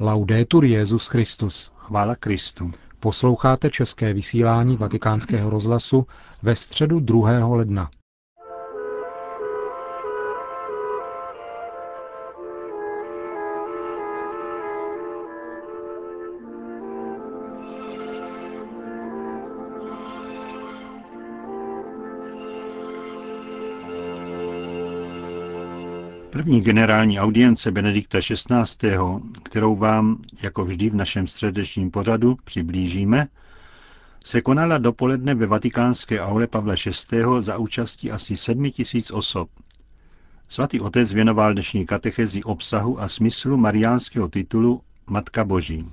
Laudetur Jezus Christus. Chvála Kristu. Posloucháte české vysílání Vatikánského rozhlasu ve středu 2. ledna. První generální audience Benedikta XVI., kterou vám, jako vždy v našem středečním pořadu, přiblížíme, se konala dopoledne ve vatikánské aule Pavla VI. za účastí asi sedmi tisíc osob. Svatý otec věnoval dnešní katechezi obsahu a smyslu mariánského titulu Matka Boží.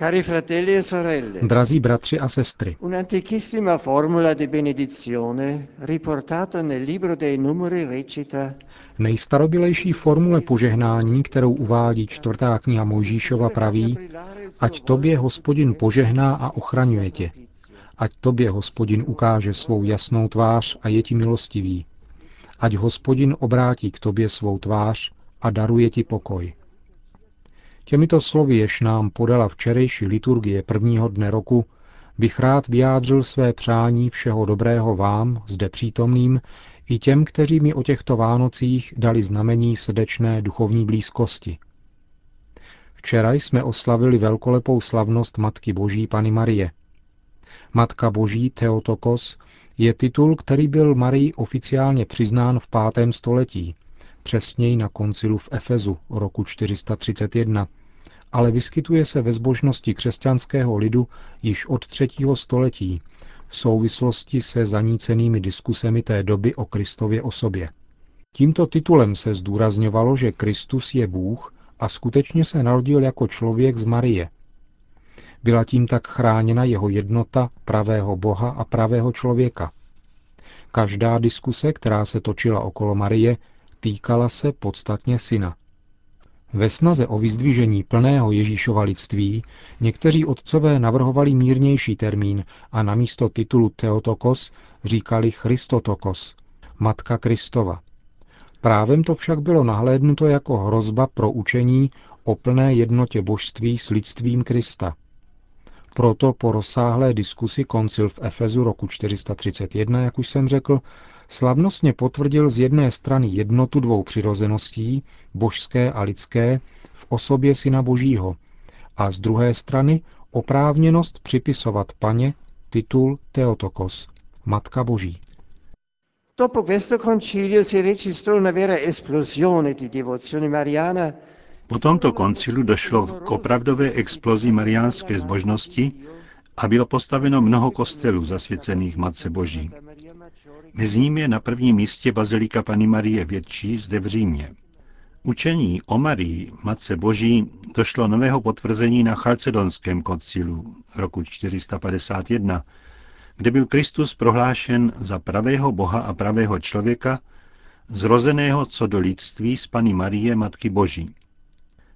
Cari fratelli e sorelle, Drazí bratři a sestry, un'antichissima formula di benedizione riportata nel libro dei numeri recita nejstarobilejší formule požehnání, kterou uvádí čtvrtá kniha Mojžíšova, praví, ať tobě hospodin požehná a ochraňuje tě. Ať tobě hospodin ukáže svou jasnou tvář a je ti milostivý. Ať hospodin obrátí k tobě svou tvář a daruje ti pokoj. Těmito slovy, jež nám podala včerejší liturgie prvního dne roku, bych rád vyjádřil své přání všeho dobrého vám, zde přítomným, i těm, kteří mi o těchto Vánocích dali znamení srdečné duchovní blízkosti. Včera jsme oslavili velkolepou slavnost Matky Boží Pany Marie. Matka Boží Theotokos je titul, který byl Marii oficiálně přiznán v pátém století, přesněji na koncilu v Efezu roku 431, ale vyskytuje se ve zbožnosti křesťanského lidu již od třetího století v souvislosti se zanícenými diskusemi té doby o Kristově osobě. Tímto titulem se zdůrazňovalo, že Kristus je Bůh a skutečně se narodil jako člověk z Marie. Byla tím tak chráněna jeho jednota pravého Boha a pravého člověka. Každá diskuse, která se točila okolo Marie, týkala se podstatně syna. Ve snaze o vyzdvížení plného Ježíšova lidství někteří otcové navrhovali mírnější termín a namísto titulu Theotokos říkali Christotokos, Matka Kristova. Právem to však bylo nahlédnuto jako hrozba pro učení o plné jednotě božství s lidstvím Krista. Proto po rozsáhlé diskusi koncil v Efezu roku 431, jak už jsem řekl, slavnostně potvrdil z jedné strany jednotu dvou přirozeností, božské a lidské, v osobě Syna Božího, a z druhé strany oprávněnost připisovat paně titul Theotokos, Matka Boží. Dopo questo concilio si registrò una vera esplosione di devozione mariana Po tomto koncilu došlo k opravdové explozi mariánské zbožnosti a bylo postaveno mnoho kostelů zasvěcených Matce Boží. Mezi nimi je na prvním místě Bazilika Pany Marie Větší zde v Římě. Učení o Marii, Matce Boží, došlo nového potvrzení na Chalcedonském koncilu roku 451, kde byl Kristus prohlášen za pravého Boha a pravého člověka, zrozeného co do lidství z Pany Marie Matky Boží.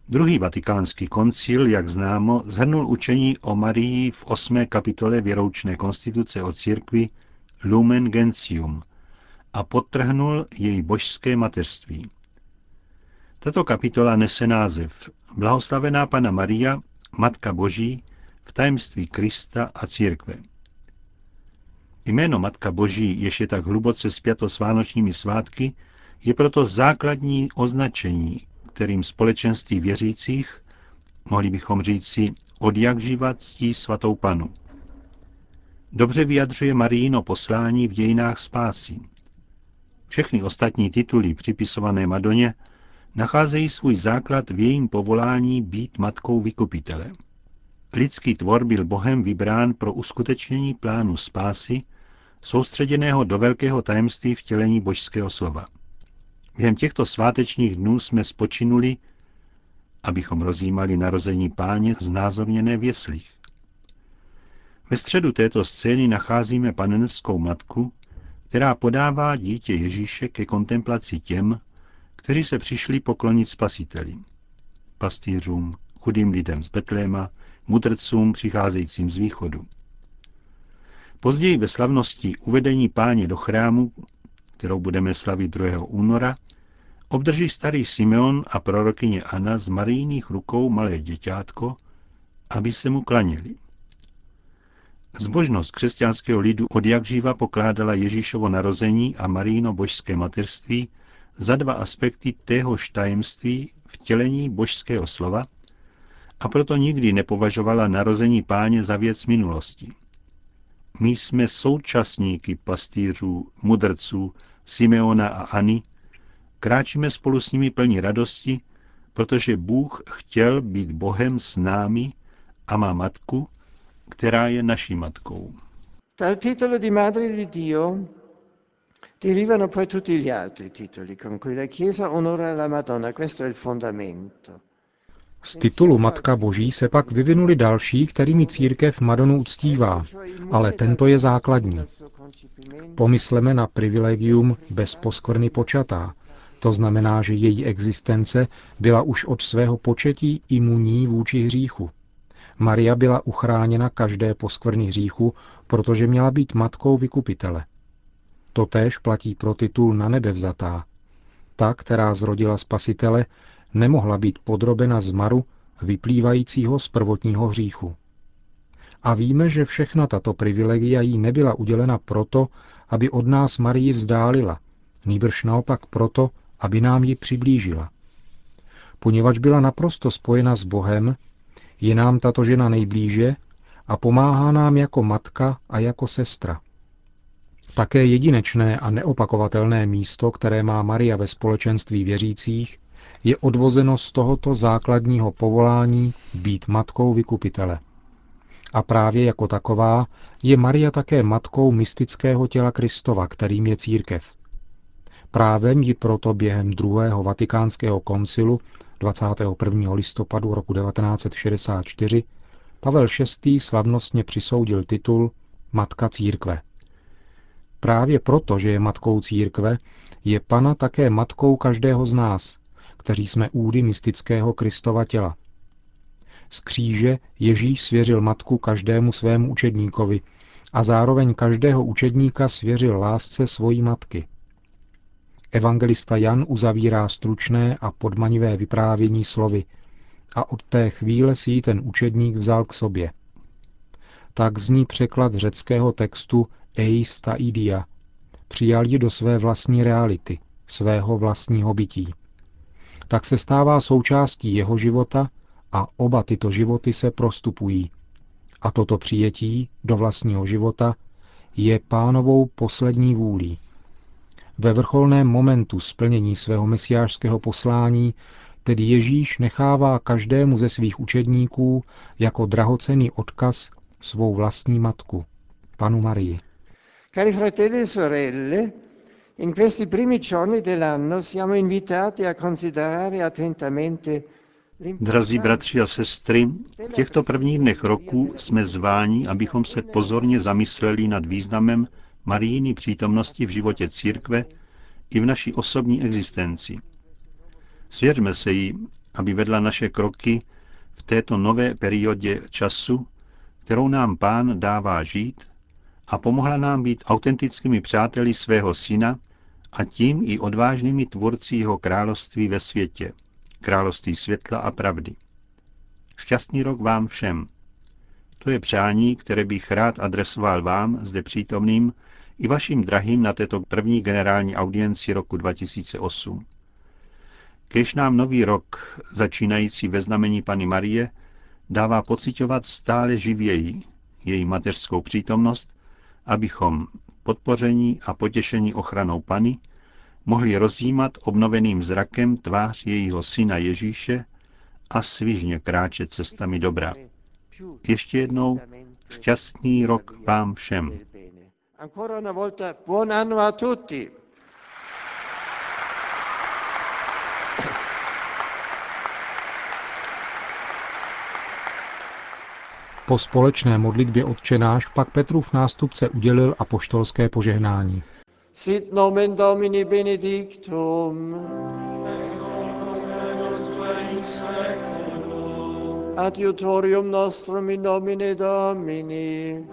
Druhý vatikánský koncil, jak známo, zhrnul učení o Marii v osmé kapitole věroučné konstituce o církvi Lumen Gentium a podtrhnul její božské mateřství. Tato kapitola nese název Blahoslavená Pana Maria, Matka Boží, v tajemství Krista a církve. Jméno Matka Boží, jež je tak hluboce spjato s vánočními svátky, je proto základní označení, kterým společenství věřících, mohli bychom říci, od jak živa ctí svatou panu. Dobře vyjadřuje Marijino poslání v dějinách spásy. Všechny ostatní tituly připisované Madoně nacházejí svůj základ v jejím povolání být matkou vykupitele. Lidský tvor byl Bohem vybrán pro uskutečnění plánu spásy, soustředěného do velkého tajemství vtělení božského slova. Během těchto svátečních dnů jsme spočinuli, abychom rozjímali narození páně znázorněné v jeslích. Ve středu této scény nacházíme panenskou matku, která podává dítě Ježíše ke kontemplaci těm, kteří se přišli poklonit spasiteli. Pastýřům, chudým lidem z Betléma, mudrcům přicházejícím z východu. Později ve slavnosti uvedení páně do chrámu, kterou budeme slavit 2. února, obdrží starý Simeon a prorokyně Anna z Marijných rukou malé děťátko, aby se mu klanili. Zbožnost křesťanského lidu od jak živa pokládala Ježíšovo narození a Maríno božské materství za dva aspekty téhož tajemství vtělení božského slova a proto nikdy nepovažovala narození páně za věc minulosti. My jsme současníky pastýřů, mudrců, Simeona a Ani, kráčíme spolu s nimi plní radosti, protože Bůh chtěl být Bohem s námi a má matku, která je naší matkou. Dal titolo di Madre di Dio derivano poi tutti gli altri titoli con cui la Chiesa onora la Madonna. Questo è il fondamento. Z titulu Matka Boží se pak vyvinuli další, kterými církev Madonu uctívá, ale tento je základní. Pomysleme na privilegium bez poskvrny počatá. To znamená, že její existence byla už od svého početí imunní vůči hříchu. Maria byla uchráněna každé poskvrny hříchu, protože měla být matkou vykupitele. Totéž platí pro titul na nebe vzatá. Ta, která zrodila spasitele, nemohla být podrobena zmaru vyplývajícího z prvotního hříchu. A víme, že všechna tato privilegia jí nebyla udělena proto, aby od nás Marii vzdálila, nýbrž naopak proto, aby nám ji přiblížila. Poněvadž byla naprosto spojena s Bohem, je nám tato žena nejblíže a pomáhá nám jako matka a jako sestra. Také jedinečné a neopakovatelné místo, které má Maria ve společenství věřících, je odvozeno z tohoto základního povolání být matkou vykupitele. A právě jako taková je Maria také matkou mystického těla Kristova, kterým je církev. Právem ji proto během druhého vatikánského koncilu 21. listopadu roku 1964 Pavel VI. slavnostně přisoudil titul Matka církve. Právě proto, že je matkou církve, je Pana také matkou každého z nás, kteří jsme údy mystického Kristova těla. Z kříže Ježíš svěřil matku každému svému učedníkovi a zároveň každého učedníka svěřil lásce svojí matky. Evangelista Jan uzavírá stručné a podmanivé vyprávění slovy a od té chvíle si ji ten učedník vzal k sobě. Tak zní překlad řeckého textu eis ta idia. Přijal ji do své vlastní reality, svého vlastního bytí tak se stává součástí jeho života a oba tyto životy se prostupují. A toto přijetí do vlastního života je pánovou poslední vůlí. Ve vrcholném momentu splnění svého mesiářského poslání tedy Ježíš nechává každému ze svých učedníků jako drahocený odkaz svou vlastní matku, panu Marii. Cari fratelli e sorelle, In questi primi giorni dell'anno siamo invitati a considerare attentamente Drazí bratři a sestry, v těchto prvních dnech roku jsme zváni, abychom se pozorně zamysleli nad významem Marijiny přítomnosti v životě církve i v naší osobní existenci. Svěřme se jí, aby vedla naše kroky v této nové periodě času, kterou nám pán dává žít a pomohla nám být autentickými přáteli svého syna a tím i odvážnými tvůrci jeho království ve světě, království světla a pravdy. Šťastný rok vám všem. To je přání, které bych rád adresoval vám, zde přítomným, i vašim drahým na této první generální audienci roku 2008. Kež nám nový rok, začínající ve znamení Pany Marie, dává pocitovat stále živěji její mateřskou přítomnost abychom podpoření a potěšení ochranou Pany mohli rozjímat obnoveným zrakem tvář jejího syna Ježíše a svižně kráčet cestami dobra. Ještě jednou šťastný rok vám všem. Ancora una volta buon anno a tutti. Po společné modlitbě odčenáš pak Petrův nástupce udělil apoštolské požehnání. Sit nomen Domini benedictum. Adiutorium nostrum in nomine Domini.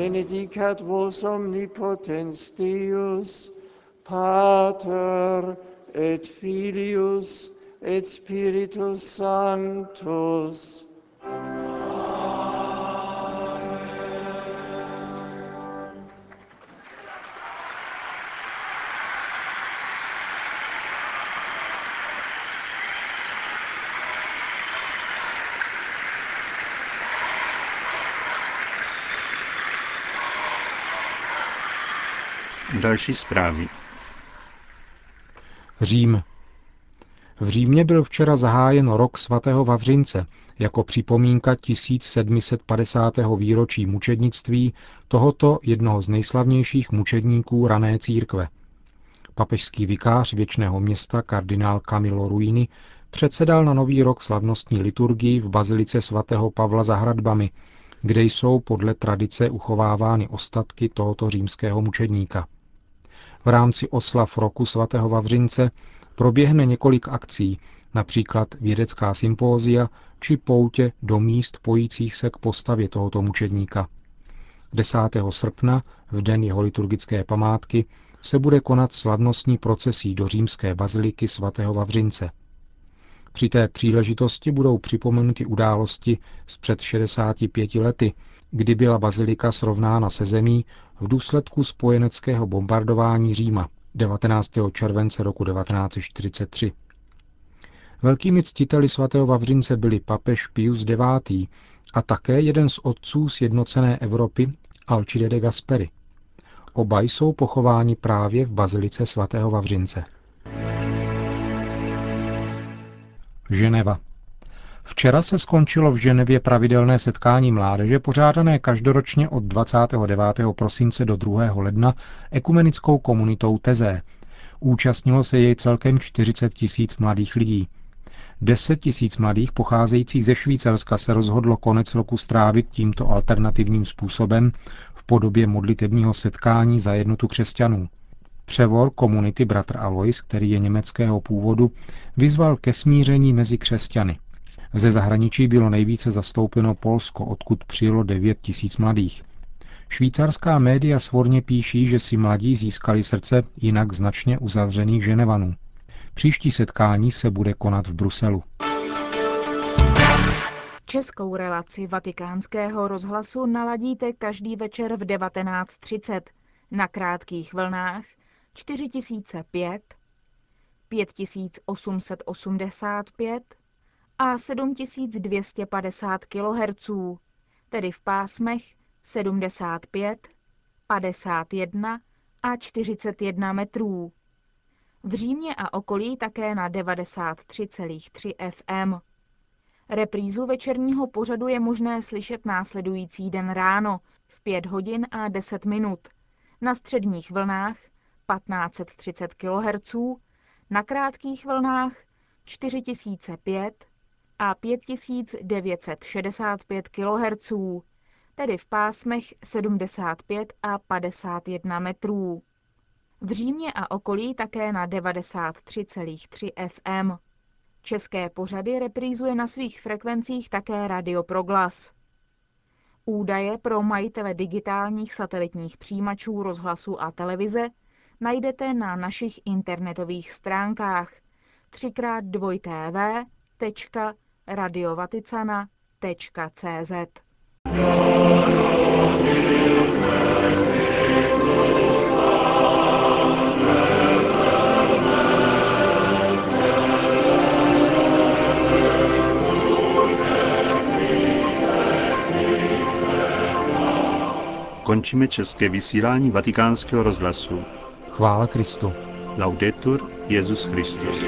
benedicat vos omnipotens Deus, Pater et Filius et Spiritus Sanctus. Další zprávy. Řím. V Římě byl včera zahájen rok svatého Vavřince jako připomínka 1750. výročí mučednictví tohoto jednoho z nejslavnějších mučedníků rané církve. Papežský vikář věčného města kardinál Camilo Ruini předsedal na nový rok slavnostní liturgii v bazilice svatého Pavla za hradbami, kde jsou podle tradice uchovávány ostatky tohoto římského mučedníka. V rámci oslav roku svatého Vavřince proběhne několik akcí, například vědecká sympózia či poutě do míst pojících se k postavě tohoto mučedníka. 10. srpna, v den jeho liturgické památky, se bude konat slavnostní procesí do římské baziliky svatého Vavřince. Při té příležitosti budou připomenuty události z před 65 lety, kdy byla bazilika srovnána se zemí v důsledku spojeneckého bombardování Říma 19. července roku 1943. Velkými ctiteli svatého Vavřince byli papež Pius IX. a také jeden z otců sjednocené Evropy Alcide de Gasperi. Oba jsou pochováni právě v bazilice svatého Vavřince. Ženeva. Včera se skončilo v Ženevě pravidelné setkání mládeže pořádané každoročně od 29. prosince do 2. ledna ekumenickou komunitou Tezé. Účastnilo se jej celkem 40 tisíc mladých lidí. 10 tisíc mladých pocházejících ze Švýcarska se rozhodlo konec roku strávit tímto alternativním způsobem v podobě modlitebního setkání za jednotu křesťanů. Převor komunity Bratr Alois, který je německého původu, vyzval ke smíření mezi křesťany – ze zahraničí bylo nejvíce zastoupeno Polsko, odkud přijelo 9 tisíc mladých. Švýcarská média svorně píší, že si mladí získali srdce jinak značně uzavřených Ženevanů. Příští setkání se bude konat v Bruselu. Českou relaci vatikánského rozhlasu naladíte každý večer v 19.30 na krátkých vlnách 4005, 5885 a 7250 kHz, tedy v pásmech 75, 51 a 41 metrů. V Římě a okolí také na 93,3 FM. Reprízu večerního pořadu je možné slyšet následující den ráno v 5 hodin a 10 minut na středních vlnách 1530 kHz, na krátkých vlnách 4005, a 5965 kHz, tedy v pásmech 75 a 51 metrů. V Římě a okolí také na 93,3 FM. České pořady reprízuje na svých frekvencích také Radio Proglas. Údaje pro majitele digitálních satelitních přijímačů rozhlasu a televize najdete na našich internetových stránkách 3x2tv radiovaticana.cz Končíme české vysílání vatikánského rozhlasu. Chvála Kristu. Laudetur Jezus Christus.